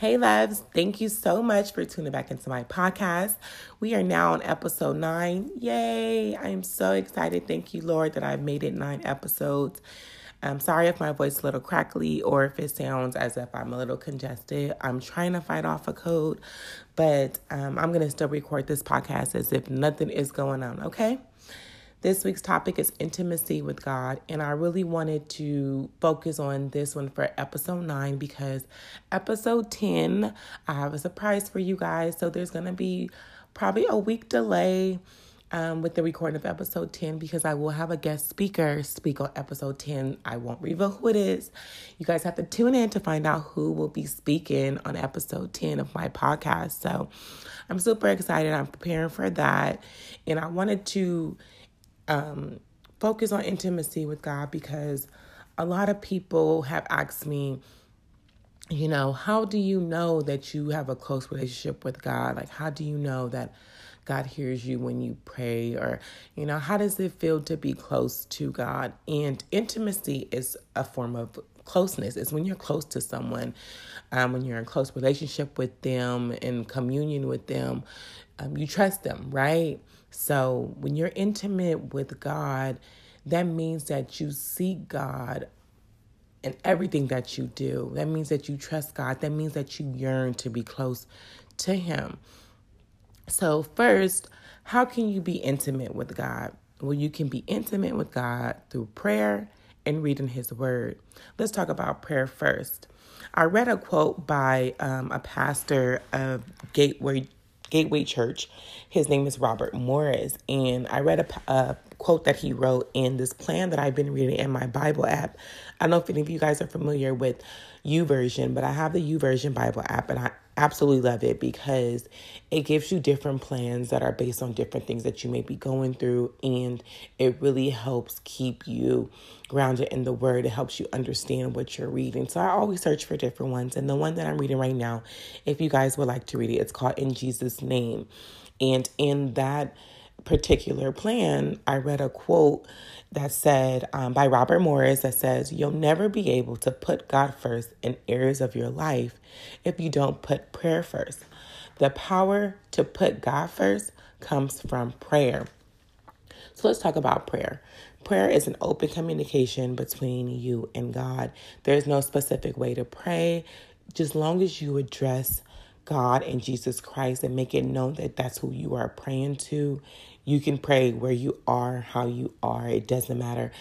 Hey, loves, thank you so much for tuning back into my podcast. We are now on episode nine. Yay! I am so excited. Thank you, Lord, that I've made it nine episodes. I'm sorry if my voice is a little crackly or if it sounds as if I'm a little congested. I'm trying to fight off a cold, but um, I'm going to still record this podcast as if nothing is going on, okay? This week's topic is intimacy with God, and I really wanted to focus on this one for episode 9 because episode 10, I have a surprise for you guys. So there's going to be probably a week delay um, with the recording of episode 10 because I will have a guest speaker speak on episode 10. I won't reveal who it is. You guys have to tune in to find out who will be speaking on episode 10 of my podcast. So I'm super excited. I'm preparing for that. And I wanted to um, focus on intimacy with God because a lot of people have asked me, you know, how do you know that you have a close relationship with God? Like, how do you know that God hears you when you pray? Or, you know, how does it feel to be close to God? And intimacy is a form of closeness. It's when you're close to someone, um, when you're in close relationship with them, in communion with them, um, you trust them, right? So when you're intimate with God, that means that you seek God in everything that you do. That means that you trust God. That means that you yearn to be close to Him. So, first, how can you be intimate with God? Well, you can be intimate with God through prayer and reading His Word. Let's talk about prayer first. I read a quote by um, a pastor of Gateway Gateway Church. His name is Robert Morris, and I read a, a quote that he wrote in this plan that I've been reading in my Bible app. I don't know if any of you guys are familiar with YouVersion, but I have the YouVersion Bible app, and I absolutely love it because it gives you different plans that are based on different things that you may be going through and it really helps keep you grounded in the word. It helps you understand what you're reading. So i always search for different ones and the one that i'm reading right now if you guys would like to read it it's called in jesus name. And in that particular plan, I read a quote that said um, by Robert Morris that says, You'll never be able to put God first in areas of your life if you don't put prayer first. The power to put God first comes from prayer. So let's talk about prayer. Prayer is an open communication between you and God. There's no specific way to pray, just long as you address God and Jesus Christ and make it known that that's who you are praying to you can pray where you are, how you are. It doesn't matter.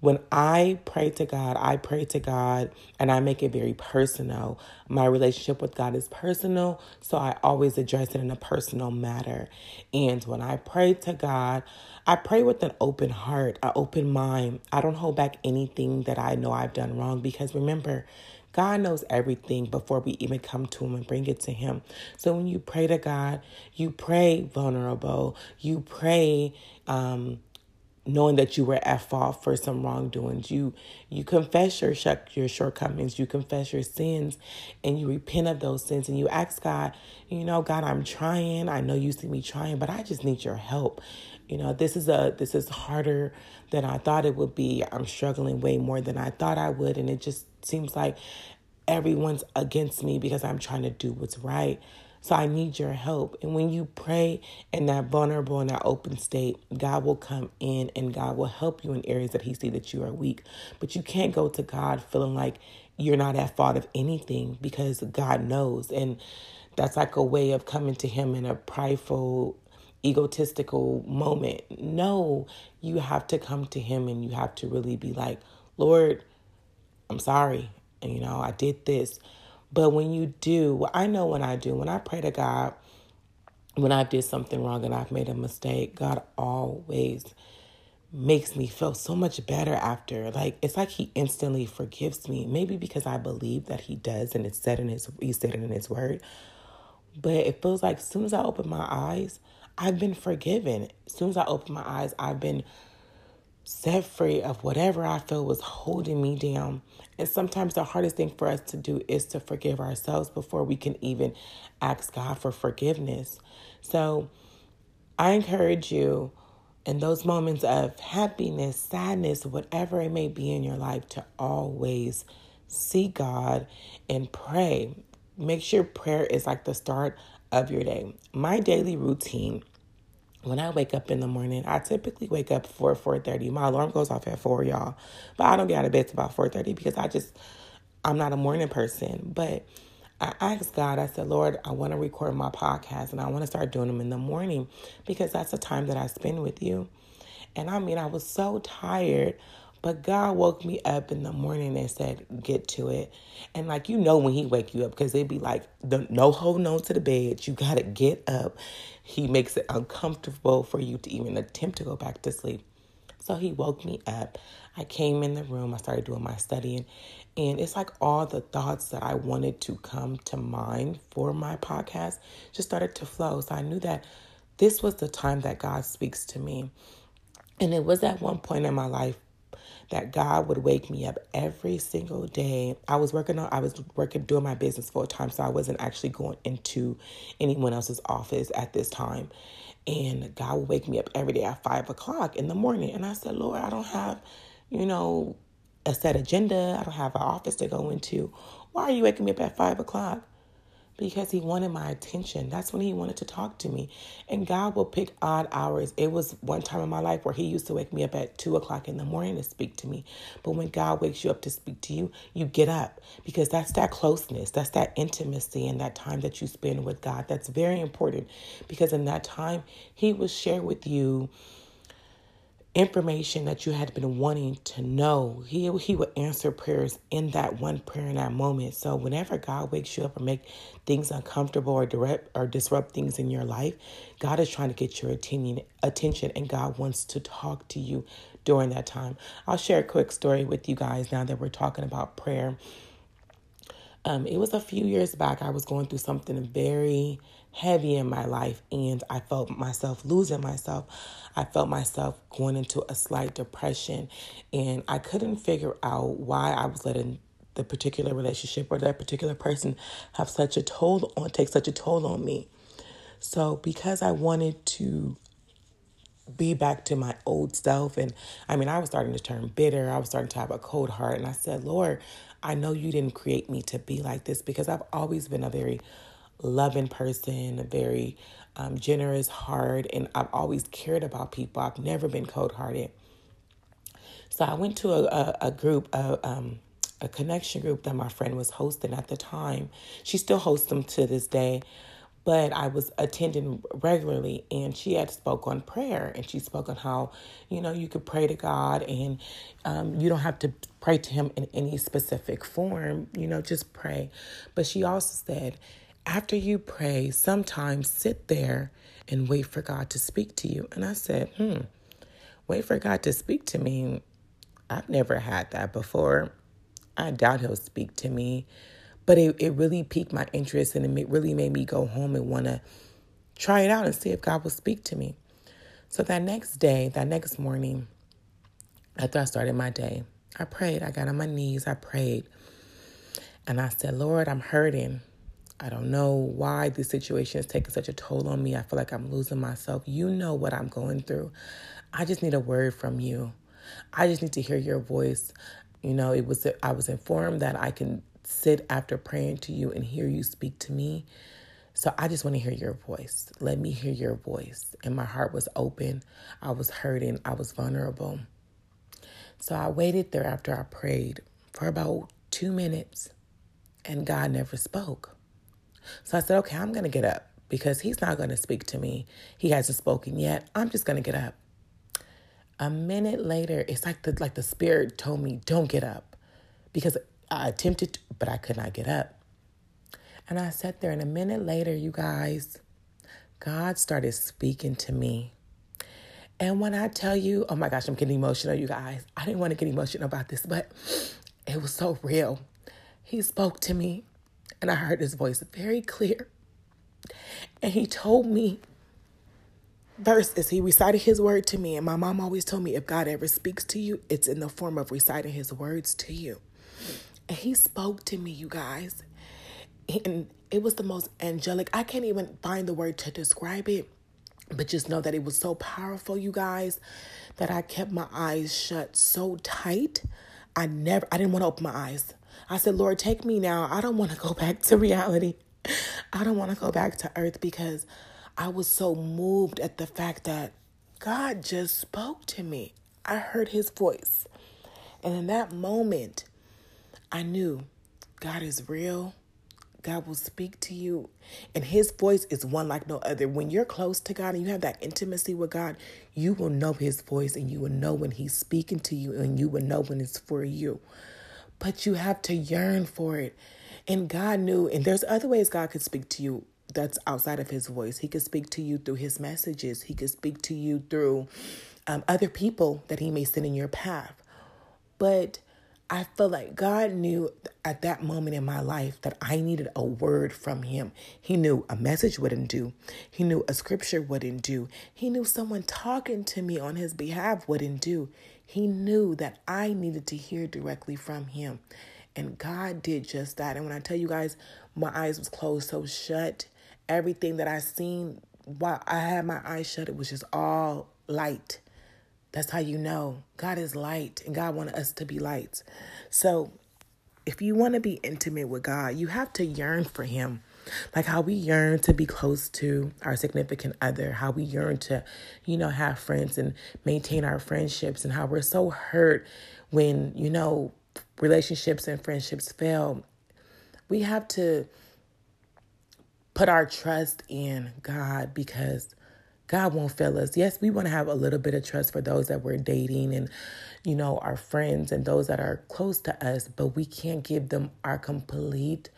When I pray to God, I pray to God and I make it very personal. My relationship with God is personal, so I always address it in a personal matter. And when I pray to God, I pray with an open heart, an open mind. I don't hold back anything that I know I've done wrong because remember, God knows everything before we even come to Him and bring it to Him. So when you pray to God, you pray vulnerable, you pray um, knowing that you were at fault for some wrongdoings. You you confess your your shortcomings, you confess your sins, and you repent of those sins, and you ask God, you know, God, I'm trying. I know you see me trying, but I just need your help. You know, this is a this is harder than I thought it would be. I'm struggling way more than I thought I would, and it just seems like everyone's against me because I'm trying to do what's right. So I need your help. And when you pray in that vulnerable and that open state, God will come in and God will help you in areas that He see that you are weak. But you can't go to God feeling like you're not at fault of anything because God knows. And that's like a way of coming to Him in a prideful, egotistical moment. No, you have to come to Him and you have to really be like, Lord, I'm sorry. And, you know, I did this. But when you do, I know when I do, when I pray to God, when I did something wrong and I've made a mistake, God always makes me feel so much better after. Like it's like he instantly forgives me. Maybe because I believe that he does and it's said in his he said it in his word. But it feels like as soon as I open my eyes, I've been forgiven. As soon as I open my eyes, I've been set free of whatever I feel was holding me down. And sometimes the hardest thing for us to do is to forgive ourselves before we can even ask God for forgiveness. So I encourage you in those moments of happiness, sadness, whatever it may be in your life, to always see God and pray. make sure prayer is like the start of your day. My daily routine when I wake up in the morning, I typically wake up for 4:30. My alarm goes off at 4, y'all. But I don't get out of bed till about 4:30 because I just I'm not a morning person. But I asked God, I said, Lord, I want to record my podcast and I want to start doing them in the morning because that's the time that I spend with you. And I mean, I was so tired but God woke me up in the morning and said, "Get to it." And like you know when He wake you up because they'd be like, "No holding on to the bed. You gotta get up." He makes it uncomfortable for you to even attempt to go back to sleep. So He woke me up. I came in the room. I started doing my studying, and it's like all the thoughts that I wanted to come to mind for my podcast just started to flow. So I knew that this was the time that God speaks to me. And it was at one point in my life that God would wake me up every single day. I was working on I was working doing my business full time, so I wasn't actually going into anyone else's office at this time. And God would wake me up every day at five o'clock in the morning. And I said, Lord, I don't have, you know, a set agenda. I don't have an office to go into. Why are you waking me up at five o'clock? Because he wanted my attention. That's when he wanted to talk to me. And God will pick odd hours. It was one time in my life where he used to wake me up at two o'clock in the morning to speak to me. But when God wakes you up to speak to you, you get up because that's that closeness, that's that intimacy and that time that you spend with God. That's very important because in that time, he will share with you information that you had been wanting to know. He he would answer prayers in that one prayer in that moment. So whenever God wakes you up or make things uncomfortable or direct or disrupt things in your life, God is trying to get your attention attention and God wants to talk to you during that time. I'll share a quick story with you guys now that we're talking about prayer. Um, it was a few years back. I was going through something very heavy in my life and I felt myself losing myself. I felt myself going into a slight depression and I couldn't figure out why I was letting the particular relationship or that particular person have such a toll on take such a toll on me. So because I wanted to be back to my old self and I mean I was starting to turn bitter. I was starting to have a cold heart and I said, "Lord, I know you didn't create me to be like this because I've always been a very loving person, a very um, generous heart, and I've always cared about people. I've never been cold hearted. So I went to a, a, a group, a, um, a connection group that my friend was hosting at the time. She still hosts them to this day, but I was attending regularly, and she had spoke on prayer, and she spoke on how, you know, you could pray to God, and um, you don't have to pray to Him in any specific form. You know, just pray. But she also said after you pray, sometimes sit there and wait for God to speak to you. And I said, hmm, wait for God to speak to me. I've never had that before. I doubt he'll speak to me. But it, it really piqued my interest and it really made me go home and want to try it out and see if God will speak to me. So that next day, that next morning, after I started my day, I prayed. I got on my knees, I prayed. And I said, Lord, I'm hurting. I don't know why this situation is taking such a toll on me. I feel like I'm losing myself. You know what I'm going through. I just need a word from you. I just need to hear your voice. You know, it was I was informed that I can sit after praying to you and hear you speak to me. So I just want to hear your voice. Let me hear your voice. And my heart was open. I was hurting. I was vulnerable. So I waited there after I prayed for about two minutes, and God never spoke. So I said, okay, I'm going to get up because he's not going to speak to me. He hasn't spoken yet. I'm just going to get up. A minute later, it's like the like the spirit told me, "Don't get up," because I attempted, to, but I could not get up. And I sat there, and a minute later, you guys, God started speaking to me. And when I tell you, oh my gosh, I'm getting emotional, you guys. I didn't want to get emotional about this, but it was so real. He spoke to me and I heard his voice very clear. And he told me verses. He recited his word to me. And my mom always told me if God ever speaks to you, it's in the form of reciting his words to you. And he spoke to me, you guys. And it was the most angelic. I can't even find the word to describe it. But just know that it was so powerful, you guys, that I kept my eyes shut so tight. I never I didn't want to open my eyes. I said, Lord, take me now. I don't want to go back to reality. I don't want to go back to earth because I was so moved at the fact that God just spoke to me. I heard his voice. And in that moment, I knew God is real. God will speak to you. And his voice is one like no other. When you're close to God and you have that intimacy with God, you will know his voice and you will know when he's speaking to you and you will know when it's for you. But you have to yearn for it. And God knew, and there's other ways God could speak to you that's outside of his voice. He could speak to you through his messages, he could speak to you through um, other people that he may send in your path. But I feel like God knew at that moment in my life that I needed a word from Him. He knew a message wouldn't do, He knew a scripture wouldn't do, He knew someone talking to me on His behalf wouldn't do. He knew that I needed to hear directly from Him. And God did just that. And when I tell you guys, my eyes was closed so shut. Everything that I seen while I had my eyes shut, it was just all light. That's how you know God is light and God wanted us to be lights. So if you want to be intimate with God, you have to yearn for Him. Like how we yearn to be close to our significant other, how we yearn to, you know, have friends and maintain our friendships, and how we're so hurt when, you know, relationships and friendships fail. We have to put our trust in God because God won't fail us. Yes, we want to have a little bit of trust for those that we're dating and, you know, our friends and those that are close to us, but we can't give them our complete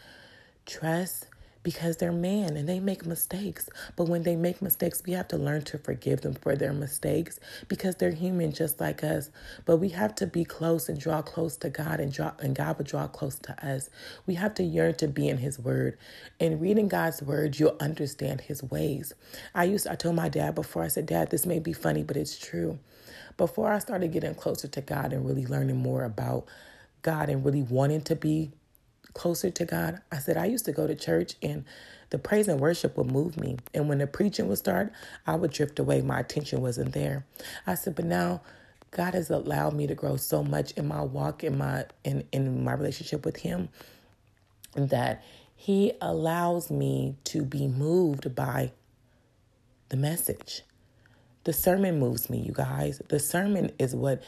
trust because they're man and they make mistakes. But when they make mistakes, we have to learn to forgive them for their mistakes because they're human just like us. But we have to be close and draw close to God and draw and God will draw close to us. We have to yearn to be in his word. And reading God's word, you'll understand his ways. I used to, I told my dad before, I said, Dad, this may be funny, but it's true. Before I started getting closer to God and really learning more about God and really wanting to be closer to God. I said, I used to go to church and the praise and worship would move me. And when the preaching would start, I would drift away. My attention wasn't there. I said, but now God has allowed me to grow so much in my walk, in my in, in my relationship with Him, that He allows me to be moved by the message. The sermon moves me, you guys. The sermon is what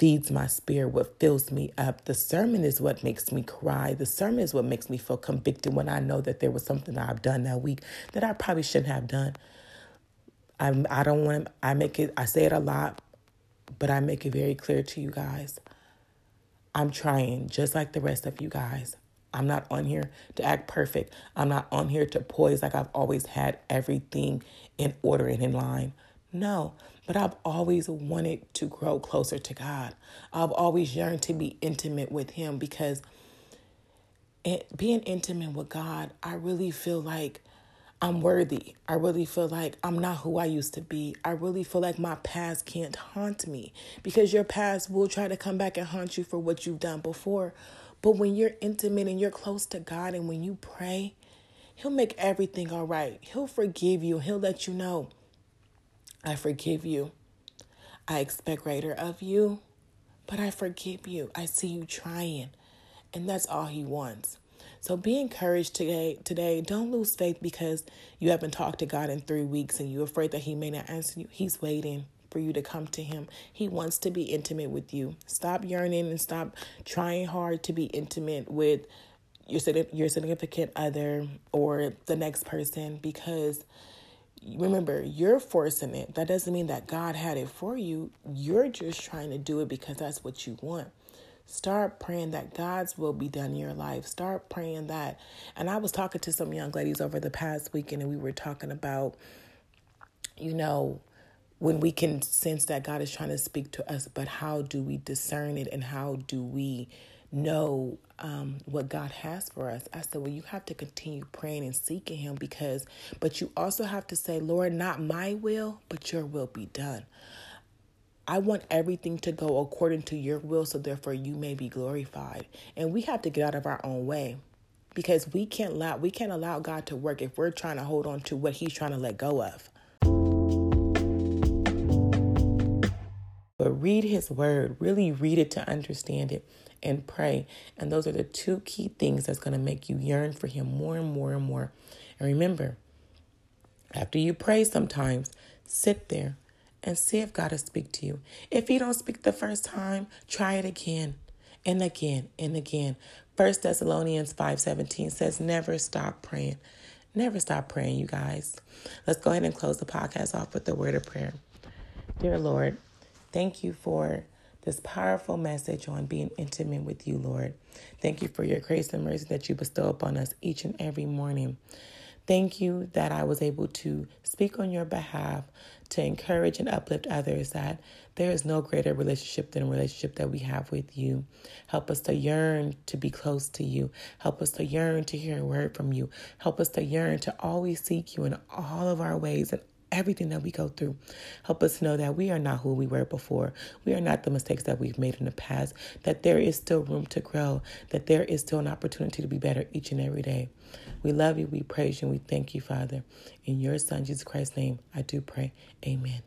feeds my spirit, what fills me up. The sermon is what makes me cry. The sermon is what makes me feel convicted when I know that there was something I've done that week that I probably shouldn't have done. I'm, I don't want to, I make it, I say it a lot, but I make it very clear to you guys. I'm trying just like the rest of you guys. I'm not on here to act perfect. I'm not on here to poise like I've always had everything in order and in line. No, but I've always wanted to grow closer to God. I've always yearned to be intimate with Him because it, being intimate with God, I really feel like I'm worthy. I really feel like I'm not who I used to be. I really feel like my past can't haunt me because your past will try to come back and haunt you for what you've done before. But when you're intimate and you're close to God and when you pray, He'll make everything all right. He'll forgive you. He'll let you know I forgive you. I expect greater of you, but I forgive you. I see you trying. And that's all he wants. So be encouraged today. Today, don't lose faith because you haven't talked to God in three weeks and you're afraid that He may not answer you. He's waiting for you to come to Him. He wants to be intimate with you. Stop yearning and stop trying hard to be intimate with your your significant other or the next person because remember, you're forcing it. That doesn't mean that God had it for you. You're just trying to do it because that's what you want. Start praying that God's will be done in your life. Start praying that. And I was talking to some young ladies over the past weekend, and we were talking about, you know, when we can sense that God is trying to speak to us, but how do we discern it and how do we know um, what God has for us. I said, well, you have to continue praying and seeking Him because, but you also have to say, Lord, not my will, but your will be done. I want everything to go according to your will, so therefore you may be glorified. And we have to get out of our own way because we can't allow we can't allow God to work if we're trying to hold on to what He's trying to let go of. But read his word, really read it to understand it and pray. And those are the two key things that's going to make you yearn for him more and more and more. And remember, after you pray sometimes, sit there and see if God will speak to you. If he don't speak the first time, try it again and again and again. First Thessalonians 5:17 says never stop praying. Never stop praying, you guys. Let's go ahead and close the podcast off with the word of prayer. Dear Lord, thank you for this powerful message on being intimate with you, Lord. Thank you for your grace and mercy that you bestow upon us each and every morning. Thank you that I was able to speak on your behalf to encourage and uplift others that there is no greater relationship than a relationship that we have with you. Help us to yearn to be close to you. Help us to yearn to hear a word from you. Help us to yearn to always seek you in all of our ways and everything that we go through. Help us know that we are not who we were before. We are not the mistakes that we've made in the past, that there is still room to grow, that there is still an opportunity to be better each and every day. We love you, we praise you, we thank you, Father. In your Son, Jesus Christ's name, I do pray. Amen.